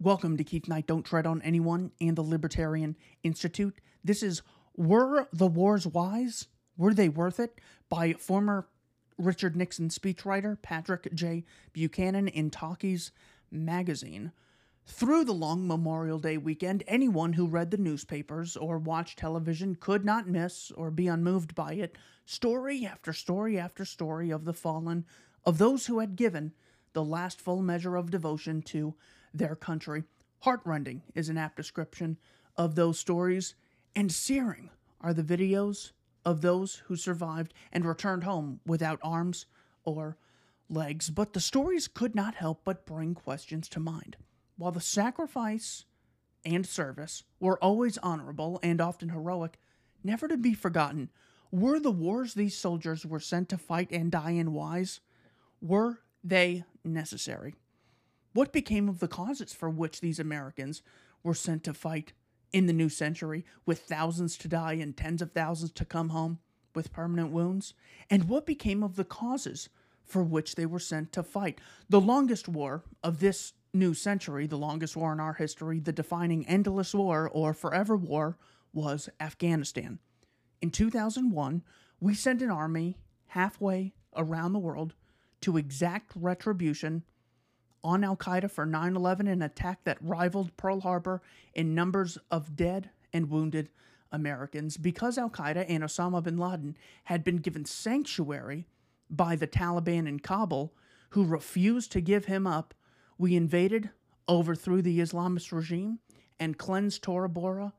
Welcome to Keith Knight Don't Tread on Anyone and the Libertarian Institute. This is Were the Wars Wise? Were They Worth It? by former Richard Nixon speechwriter Patrick J. Buchanan in Taki's magazine. Through the long Memorial Day weekend, anyone who read the newspapers or watched television could not miss or be unmoved by it. Story after story after story of the fallen, of those who had given the last full measure of devotion to their country. Heartrending is an apt description of those stories, and searing are the videos of those who survived and returned home without arms or legs. But the stories could not help but bring questions to mind. While the sacrifice and service were always honorable and often heroic, never to be forgotten, were the wars these soldiers were sent to fight and die in wise? Were they necessary? What became of the causes for which these Americans were sent to fight in the new century, with thousands to die and tens of thousands to come home with permanent wounds? And what became of the causes for which they were sent to fight? The longest war of this new century, the longest war in our history, the defining endless war or forever war, was Afghanistan. In 2001, we sent an army halfway around the world to exact retribution on Al Qaeda for 9 11, an attack that rivaled Pearl Harbor in numbers of dead and wounded Americans. Because Al Qaeda and Osama bin Laden had been given sanctuary by the Taliban in Kabul, who refused to give him up, we invaded, overthrew the Islamist regime, and cleansed Tora Bora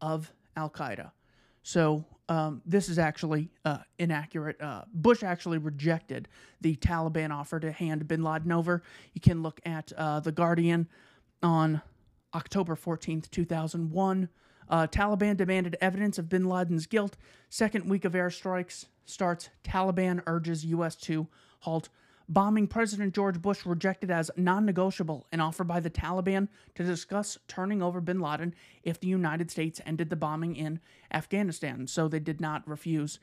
of Al Qaeda. So um, this is actually uh, inaccurate. Uh, Bush actually rejected the Taliban offer to hand bin Laden over. You can look at uh, The Guardian on October 14th, 2001. Uh, Taliban demanded evidence of bin Laden's guilt. Second week of airstrikes starts. Taliban urges U.S. to halt bombing President George Bush rejected as non negotiable an offer by the Taliban to discuss turning over bin Laden if the United States ended the bombing in Afghanistan, so they did not refuse.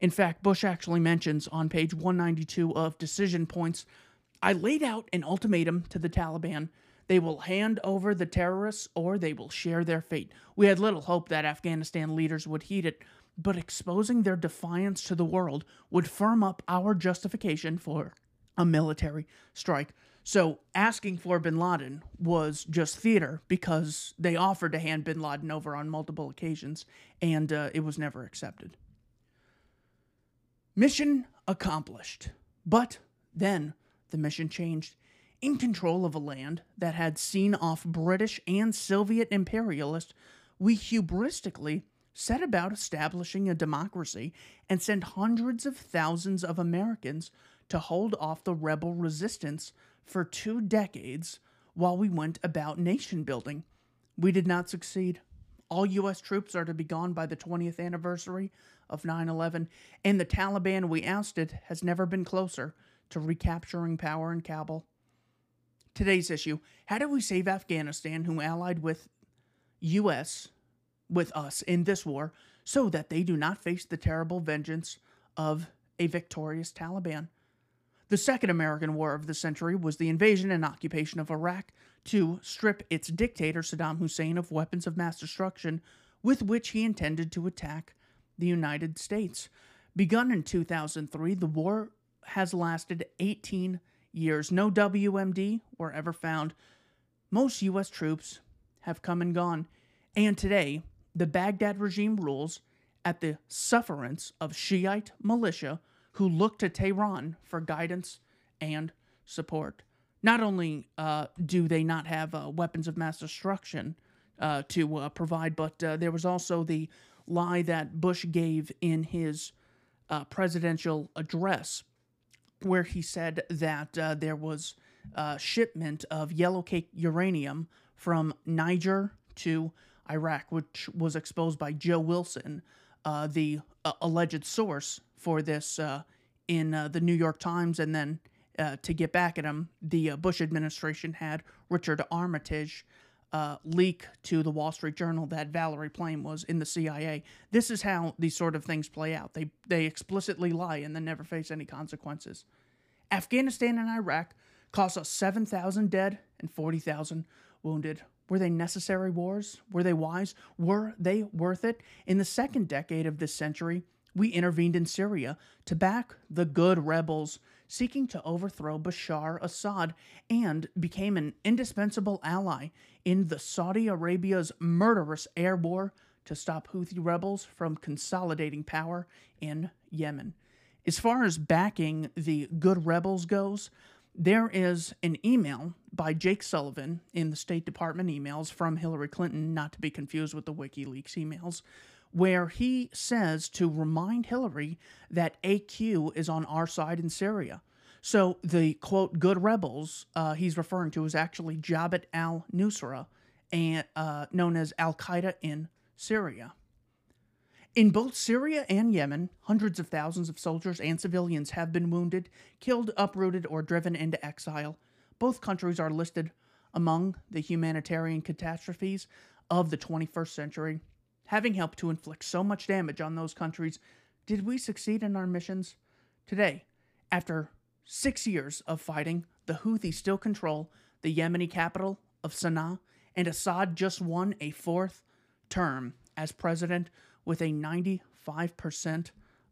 In fact, Bush actually mentions on page 192 of Decision Points I laid out an ultimatum to the Taliban. They will hand over the terrorists or they will share their fate. We had little hope that Afghanistan leaders would heed it, but exposing their defiance to the world would firm up our justification for a military strike. So asking for bin Laden was just theater because they offered to hand bin Laden over on multiple occasions and uh, it was never accepted. Mission accomplished. But then the mission changed. In control of a land that had seen off British and Soviet imperialists, we hubristically set about establishing a democracy and sent hundreds of thousands of Americans to hold off the rebel resistance for two decades while we went about nation building. We did not succeed. All U.S. troops are to be gone by the 20th anniversary of 9 11, and the Taliban we ousted has never been closer to recapturing power in Kabul. Today's issue How do we save Afghanistan, who allied with U.S. with us in this war, so that they do not face the terrible vengeance of a victorious Taliban? The second American war of the century was the invasion and occupation of Iraq to strip its dictator Saddam Hussein of weapons of mass destruction with which he intended to attack the United States. Begun in 2003, the war has lasted 18 years. No WMD were ever found. Most U.S. troops have come and gone. And today, the Baghdad regime rules at the sufferance of Shiite militia who look to Tehran for guidance and support. Not only uh, do they not have uh, weapons of mass destruction uh, to uh, provide, but uh, there was also the lie that Bush gave in his uh, presidential address, where he said that there was a shipment of yellow cake uranium from Niger to Iraq, which was exposed by Joe Wilson, the alleged source for this uh, in uh, the New York Times, and then uh, to get back at him, the uh, Bush administration had Richard Armitage uh, leak to the Wall Street Journal that Valerie Plame was in the CIA. This is how these sort of things play out. They they explicitly lie and then never face any consequences. Afghanistan and Iraq cost us 7,000 dead and 40,000 wounded. Were they necessary wars? Were they wise? Were they worth it? In the second decade of this century, we intervened in Syria to back the good rebels seeking to overthrow Bashar Assad and became an indispensable ally in the Saudi Arabia's murderous air war to stop Houthi rebels from consolidating power in Yemen. As far as backing the good rebels goes, there is an email by Jake Sullivan in the State Department emails from Hillary Clinton, not to be confused with the WikiLeaks emails, where he says to remind Hillary that AQ is on our side in Syria. So the quote good rebels uh, he's referring to is actually Jabhat al Nusra, and uh, known as Al Qaeda in Syria. In both Syria and Yemen, hundreds of thousands of soldiers and civilians have been wounded, killed, uprooted, or driven into exile. Both countries are listed among the humanitarian catastrophes of the 21st century. Having helped to inflict so much damage on those countries, did we succeed in our missions? Today, after six years of fighting, the Houthis still control the Yemeni capital of Sana'a, and Assad just won a fourth term as president with a 95%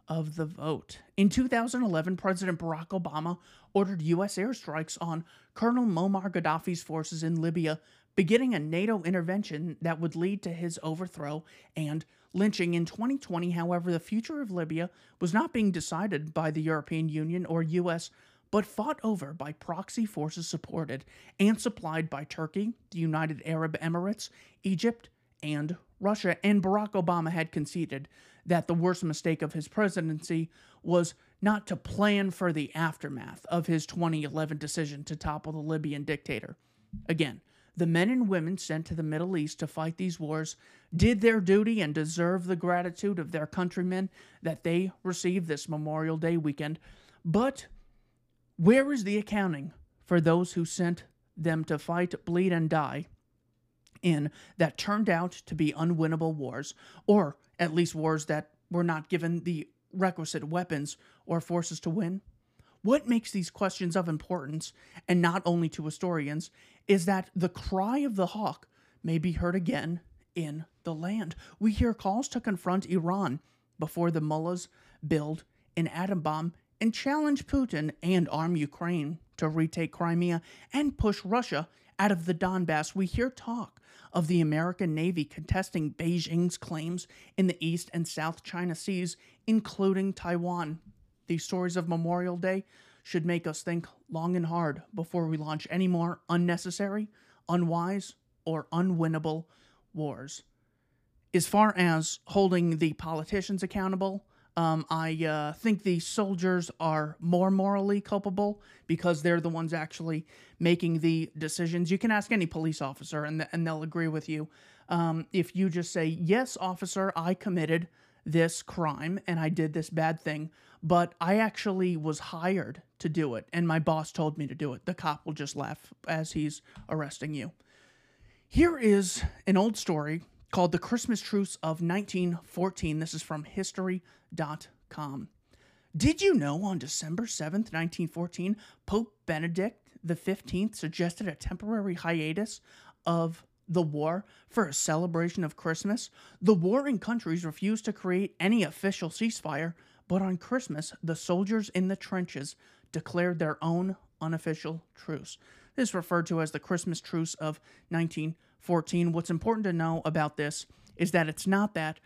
of the vote. In 2011, President Barack Obama ordered U.S. airstrikes on Colonel Muammar Gaddafi's forces in Libya beginning a NATO intervention that would lead to his overthrow and lynching in 2020. However, the future of Libya was not being decided by the European Union or US, but fought over by proxy forces supported and supplied by Turkey, the United Arab Emirates, Egypt, and Russia. And Barack Obama had conceded that the worst mistake of his presidency was not to plan for the aftermath of his 2011 decision to topple the Libyan dictator. Again, the men and women sent to the Middle East to fight these wars did their duty and deserve the gratitude of their countrymen that they received this Memorial Day weekend. But where is the accounting for those who sent them to fight, bleed, and die in that turned out to be unwinnable wars, or at least wars that were not given the requisite weapons or forces to win? What makes these questions of importance, and not only to historians, is that the cry of the hawk may be heard again in the land. We hear calls to confront Iran before the mullahs build an atom bomb and challenge Putin and arm Ukraine to retake Crimea and push Russia out of the Donbass. We hear talk of the American Navy contesting Beijing's claims in the East and South China Seas, including Taiwan. These stories of Memorial Day should make us think long and hard before we launch any more unnecessary, unwise, or unwinnable wars. As far as holding the politicians accountable, um, I uh, think the soldiers are more morally culpable because they're the ones actually making the decisions. You can ask any police officer, and, th- and they'll agree with you. Um, if you just say, Yes, officer, I committed this crime and I did this bad thing, but I actually was hired to do it, and my boss told me to do it, the cop will just laugh as he's arresting you. Here is an old story called The Christmas Truce of 1914. This is from History.com. Did you know on December 7th, 1914, Pope Benedict XV suggested a temporary hiatus of the war for a celebration of Christmas? The warring countries refused to create any official ceasefire, but on Christmas, the soldiers in the trenches declared their own unofficial truce. This is referred to as the Christmas Truce of 1914. What's important to know about this is that it's not that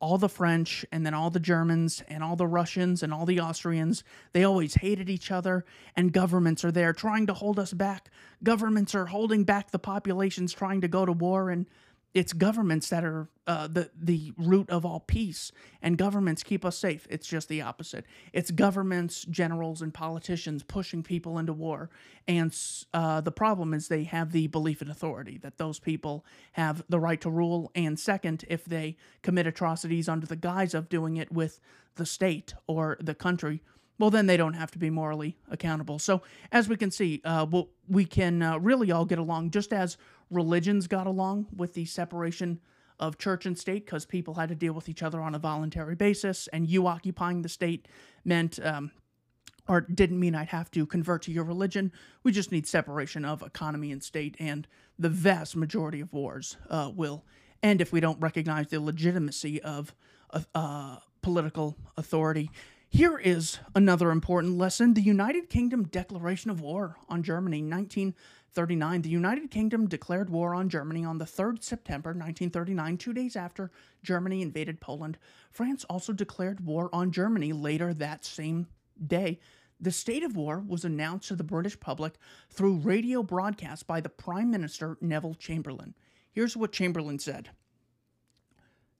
all the French and then all the Germans and all the Russians and all the Austrians, they always hated each other, and governments are there trying to hold us back. Governments are holding back the populations trying to go to war, and it's governments that are uh, the the root of all peace, and governments keep us safe. It's just the opposite. It's governments, generals, and politicians pushing people into war, and uh, the problem is they have the belief in authority that those people have the right to rule. And second, if they commit atrocities under the guise of doing it with the state or the country, well, then they don't have to be morally accountable. So, as we can see, uh, well, we can uh, really all get along just as religions got along with the separation of church and state because people had to deal with each other on a voluntary basis, and you occupying the state meant um, or didn't mean I'd have to convert to your religion. We just need separation of economy and state, and the vast majority of wars uh, will end if we don't recognize the legitimacy of uh, political authority. Here is another important lesson the United Kingdom Declaration of War on Germany, 1939. The United Kingdom declared war on Germany on the 3rd September 1939, two days after Germany invaded Poland. France also declared war on Germany later that same day. The state of war was announced to the British public through radio broadcast by the Prime Minister Neville Chamberlain. Here's what Chamberlain said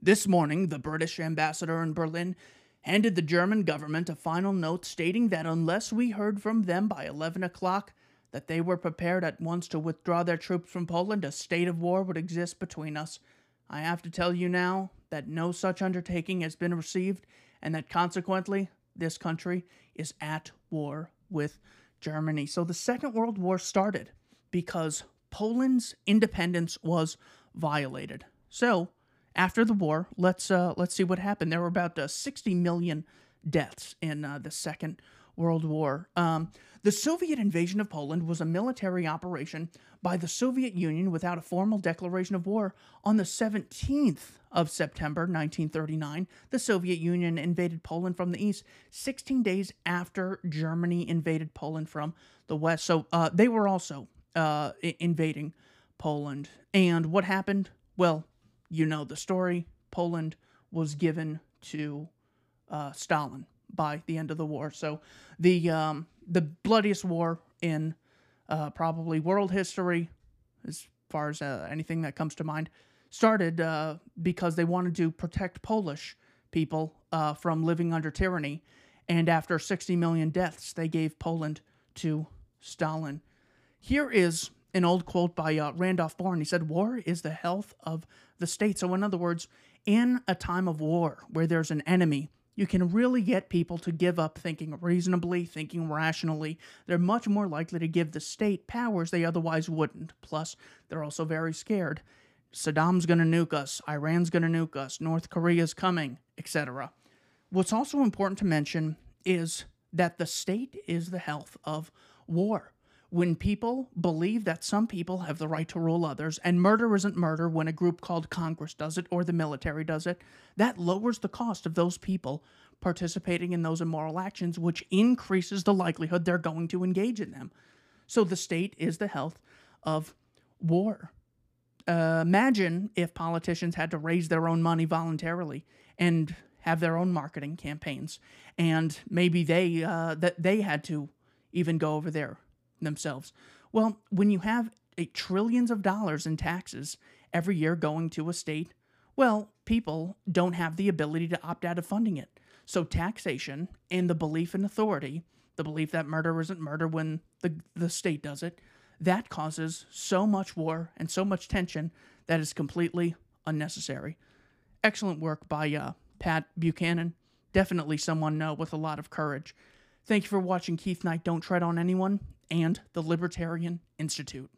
This morning, the British ambassador in Berlin handed the German government a final note stating that unless we heard from them by 11 o'clock, that they were prepared at once to withdraw their troops from Poland, a state of war would exist between us. I have to tell you now that no such undertaking has been received, and that consequently, this country is at war with Germany. So the Second World War started because Poland's independence was violated. So after the war, let's uh, let's see what happened. There were about uh, 60 million deaths in uh, the Second World War. Um, the Soviet invasion of Poland was a military operation by the Soviet Union without a formal declaration of war. On the 17th of September 1939, the Soviet Union invaded Poland from the east, 16 days after Germany invaded Poland from the west. So uh, they were also uh, invading Poland. And what happened? Well, you know the story. Poland was given to uh, Stalin by the end of the war. So the um, the bloodiest war in uh, probably world history, as far as uh, anything that comes to mind, started uh, because they wanted to protect Polish people uh, from living under tyranny. And after 60 million deaths, they gave Poland to Stalin. Here is an old quote by uh, Randolph Bourne. He said, War is the health of the state. So, in other words, in a time of war where there's an enemy, you can really get people to give up thinking reasonably, thinking rationally. They're much more likely to give the state powers they otherwise wouldn't. Plus, they're also very scared. Saddam's going to nuke us, Iran's going to nuke us, North Korea's coming, etc. What's also important to mention is that the state is the health of war when people believe that some people have the right to rule others, and murder isn't murder when a group called Congress does it or the military does it, that lowers the cost of those people participating in those immoral actions, which increases the likelihood they're going to engage in them. So the state is the health of war. Uh, imagine if politicians had to raise their own money voluntarily and have their own marketing campaigns, and maybe they uh, that they had to even go over there themselves. Well, when you have trillions of dollars in taxes every year going to a state, well, people don't have the ability to opt out of funding it. So taxation and the belief in authority, the belief that murder isn't murder when the the state does it, that causes so much war and so much tension that is completely unnecessary. Excellent work by uh, Pat Buchanan. Definitely someone uh, with a lot of courage. Thank you for watching Keith Knight Don't Tread on Anyone and the Libertarian Institute.